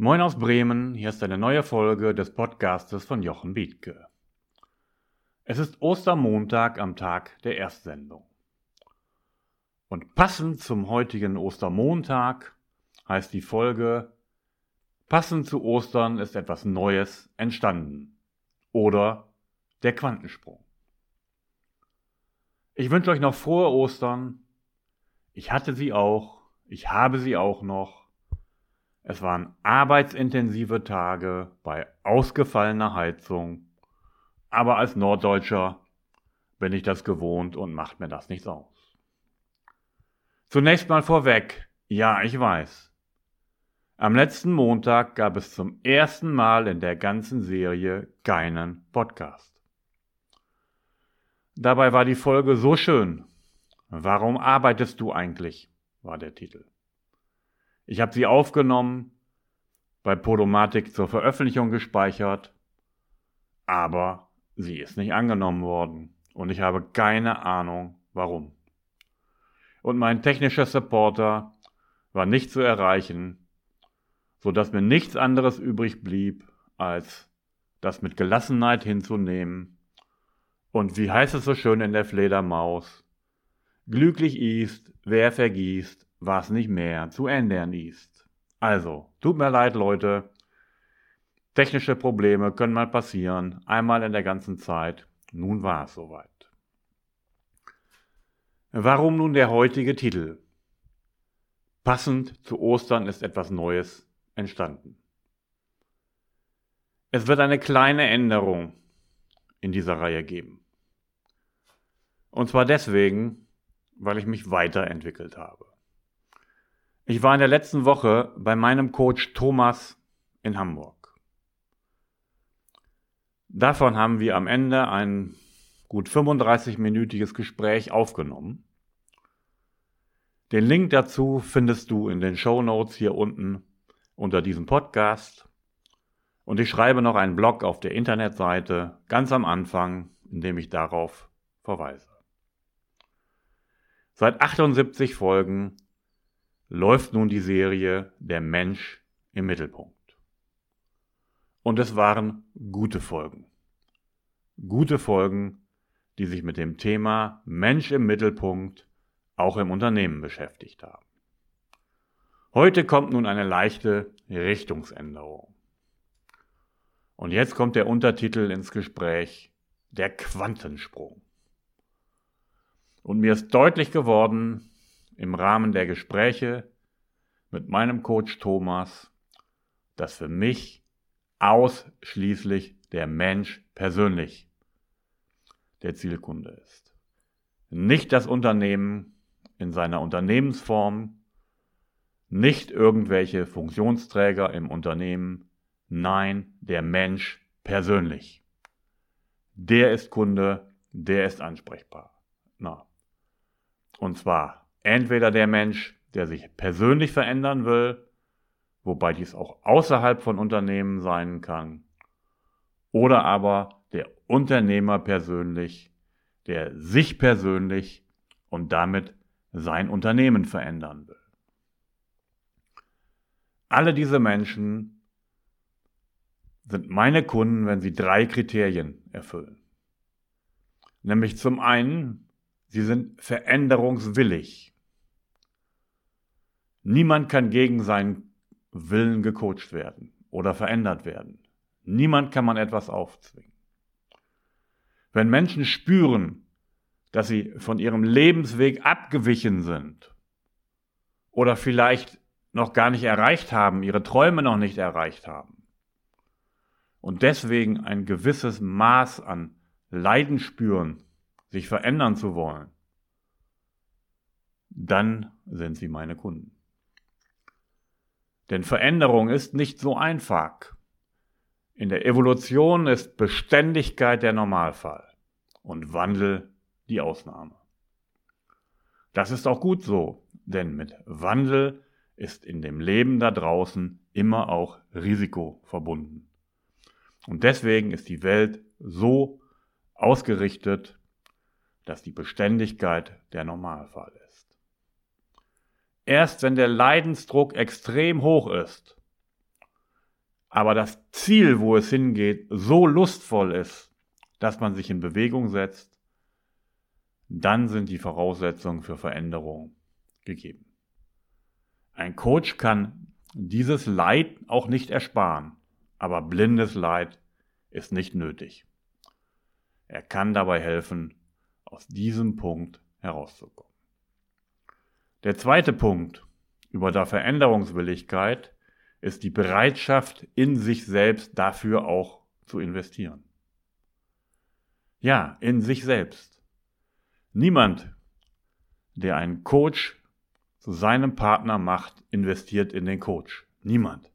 Moin aus Bremen, hier ist eine neue Folge des Podcastes von Jochen Bietke. Es ist Ostermontag am Tag der Erstsendung. Und passend zum heutigen Ostermontag heißt die Folge Passend zu Ostern ist etwas Neues entstanden. Oder der Quantensprung. Ich wünsche euch noch frohe Ostern. Ich hatte sie auch. Ich habe sie auch noch. Es waren arbeitsintensive Tage bei ausgefallener Heizung. Aber als Norddeutscher bin ich das gewohnt und macht mir das nichts aus. Zunächst mal vorweg. Ja, ich weiß. Am letzten Montag gab es zum ersten Mal in der ganzen Serie keinen Podcast. Dabei war die Folge so schön. Warum arbeitest du eigentlich? war der Titel. Ich habe sie aufgenommen, bei Podomatic zur Veröffentlichung gespeichert, aber sie ist nicht angenommen worden und ich habe keine Ahnung warum. Und mein technischer Supporter war nicht zu erreichen, so dass mir nichts anderes übrig blieb, als das mit Gelassenheit hinzunehmen. Und wie heißt es so schön in der Fledermaus? Glücklich ist, wer vergießt, was nicht mehr zu ändern ist. Also, tut mir leid, Leute. Technische Probleme können mal passieren, einmal in der ganzen Zeit. Nun war es soweit. Warum nun der heutige Titel? Passend zu Ostern ist etwas Neues entstanden. Es wird eine kleine Änderung in dieser Reihe geben. Und zwar deswegen, weil ich mich weiterentwickelt habe. Ich war in der letzten Woche bei meinem Coach Thomas in Hamburg. Davon haben wir am Ende ein gut 35-minütiges Gespräch aufgenommen. Den Link dazu findest du in den Show Notes hier unten unter diesem Podcast. Und ich schreibe noch einen Blog auf der Internetseite ganz am Anfang, in dem ich darauf verweise. Seit 78 Folgen läuft nun die Serie Der Mensch im Mittelpunkt. Und es waren gute Folgen. Gute Folgen, die sich mit dem Thema Mensch im Mittelpunkt auch im Unternehmen beschäftigt haben. Heute kommt nun eine leichte Richtungsänderung. Und jetzt kommt der Untertitel ins Gespräch, der Quantensprung. Und mir ist deutlich geworden im Rahmen der Gespräche mit meinem Coach Thomas, dass für mich ausschließlich der Mensch persönlich der Zielkunde ist. Nicht das Unternehmen in seiner Unternehmensform, nicht irgendwelche Funktionsträger im Unternehmen, nein, der Mensch persönlich. Der ist Kunde, der ist ansprechbar. Na. Und zwar entweder der Mensch, der sich persönlich verändern will, wobei dies auch außerhalb von Unternehmen sein kann, oder aber der Unternehmer persönlich, der sich persönlich und damit sein Unternehmen verändern will. Alle diese Menschen sind meine Kunden, wenn sie drei Kriterien erfüllen. Nämlich zum einen, sie sind veränderungswillig. Niemand kann gegen seinen Willen gecoacht werden oder verändert werden. Niemand kann man etwas aufzwingen. Wenn Menschen spüren, dass sie von ihrem Lebensweg abgewichen sind oder vielleicht noch gar nicht erreicht haben, ihre Träume noch nicht erreicht haben und deswegen ein gewisses Maß an Leiden spüren, sich verändern zu wollen, dann sind sie meine Kunden. Denn Veränderung ist nicht so einfach. In der Evolution ist Beständigkeit der Normalfall und Wandel die Ausnahme. Das ist auch gut so, denn mit Wandel ist in dem Leben da draußen immer auch Risiko verbunden. Und deswegen ist die Welt so ausgerichtet, dass die Beständigkeit der Normalfall ist. Erst wenn der Leidensdruck extrem hoch ist, aber das Ziel, wo es hingeht, so lustvoll ist, dass man sich in Bewegung setzt, dann sind die Voraussetzungen für Veränderung gegeben. Ein Coach kann dieses Leid auch nicht ersparen, aber blindes Leid ist nicht nötig. Er kann dabei helfen, aus diesem Punkt herauszukommen. Der zweite Punkt über der Veränderungswilligkeit ist die Bereitschaft in sich selbst dafür auch zu investieren. Ja, in sich selbst. Niemand, der einen Coach zu seinem Partner macht, investiert in den Coach. Niemand.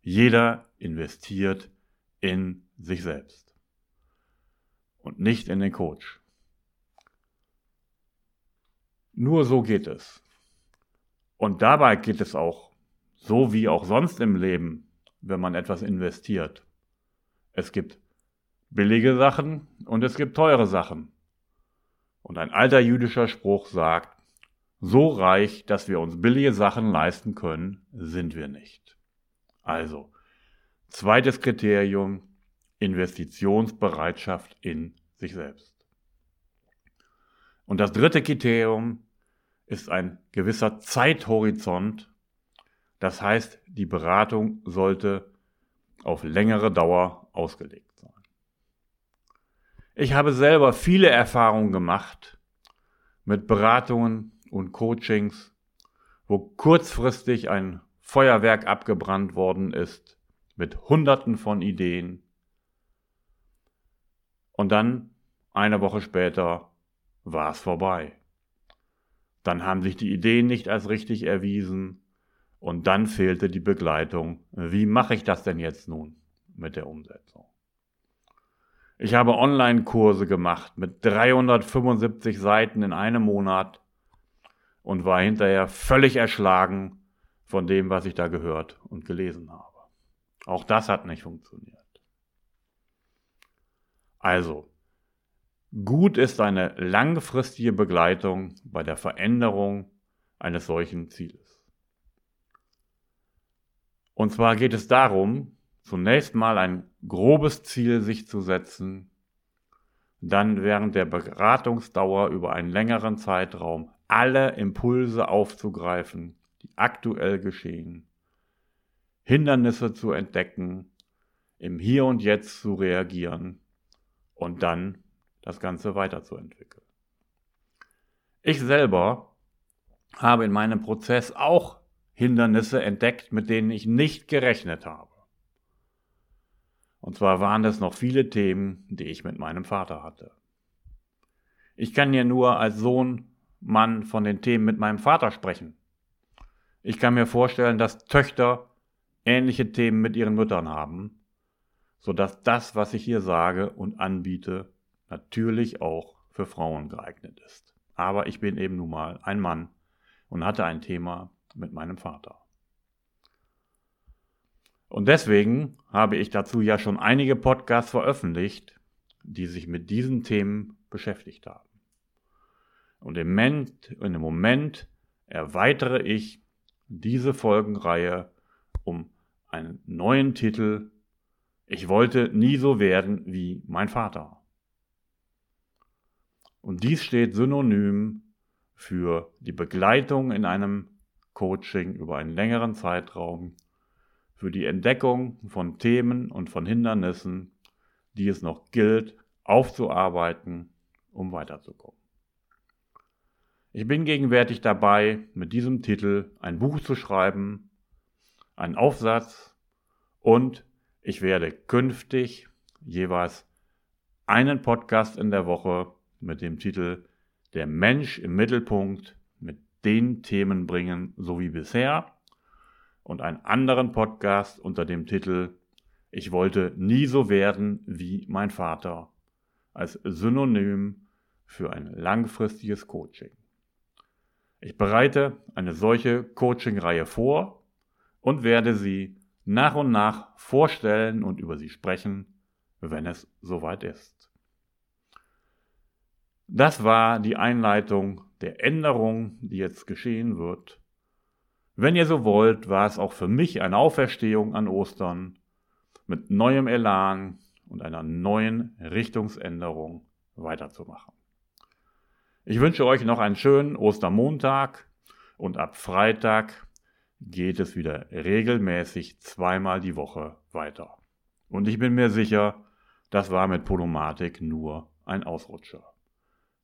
Jeder investiert in sich selbst und nicht in den Coach. Nur so geht es. Und dabei geht es auch, so wie auch sonst im Leben, wenn man etwas investiert. Es gibt billige Sachen und es gibt teure Sachen. Und ein alter jüdischer Spruch sagt, so reich, dass wir uns billige Sachen leisten können, sind wir nicht. Also, zweites Kriterium, Investitionsbereitschaft in sich selbst. Und das dritte Kriterium ist ein gewisser Zeithorizont. Das heißt, die Beratung sollte auf längere Dauer ausgelegt sein. Ich habe selber viele Erfahrungen gemacht mit Beratungen und Coachings, wo kurzfristig ein Feuerwerk abgebrannt worden ist mit Hunderten von Ideen, und dann, eine Woche später, war es vorbei. Dann haben sich die Ideen nicht als richtig erwiesen und dann fehlte die Begleitung. Wie mache ich das denn jetzt nun mit der Umsetzung? Ich habe Online-Kurse gemacht mit 375 Seiten in einem Monat und war hinterher völlig erschlagen von dem, was ich da gehört und gelesen habe. Auch das hat nicht funktioniert. Also, gut ist eine langfristige Begleitung bei der Veränderung eines solchen Zieles. Und zwar geht es darum, zunächst mal ein grobes Ziel sich zu setzen, dann während der Beratungsdauer über einen längeren Zeitraum alle Impulse aufzugreifen, die aktuell geschehen, Hindernisse zu entdecken, im Hier und Jetzt zu reagieren und dann das Ganze weiterzuentwickeln. Ich selber habe in meinem Prozess auch Hindernisse entdeckt, mit denen ich nicht gerechnet habe. Und zwar waren es noch viele Themen, die ich mit meinem Vater hatte. Ich kann ja nur als Sohn, Mann von den Themen mit meinem Vater sprechen. Ich kann mir vorstellen, dass Töchter ähnliche Themen mit ihren Müttern haben sodass das, was ich hier sage und anbiete, natürlich auch für Frauen geeignet ist. Aber ich bin eben nun mal ein Mann und hatte ein Thema mit meinem Vater. Und deswegen habe ich dazu ja schon einige Podcasts veröffentlicht, die sich mit diesen Themen beschäftigt haben. Und im Moment, dem Moment erweitere ich diese Folgenreihe um einen neuen Titel ich wollte nie so werden wie mein Vater. Und dies steht synonym für die Begleitung in einem Coaching über einen längeren Zeitraum, für die Entdeckung von Themen und von Hindernissen, die es noch gilt aufzuarbeiten, um weiterzukommen. Ich bin gegenwärtig dabei, mit diesem Titel ein Buch zu schreiben, einen Aufsatz und ich werde künftig jeweils einen Podcast in der Woche mit dem Titel Der Mensch im Mittelpunkt mit den Themen bringen, so wie bisher. Und einen anderen Podcast unter dem Titel Ich wollte nie so werden wie mein Vater als Synonym für ein langfristiges Coaching. Ich bereite eine solche Coaching-Reihe vor und werde sie nach und nach vorstellen und über sie sprechen, wenn es soweit ist. Das war die Einleitung der Änderung, die jetzt geschehen wird. Wenn ihr so wollt, war es auch für mich eine Auferstehung an Ostern, mit neuem Elan und einer neuen Richtungsänderung weiterzumachen. Ich wünsche euch noch einen schönen Ostermontag und ab Freitag geht es wieder regelmäßig zweimal die Woche weiter. Und ich bin mir sicher, das war mit Polomatik nur ein Ausrutscher.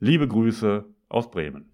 Liebe Grüße aus Bremen.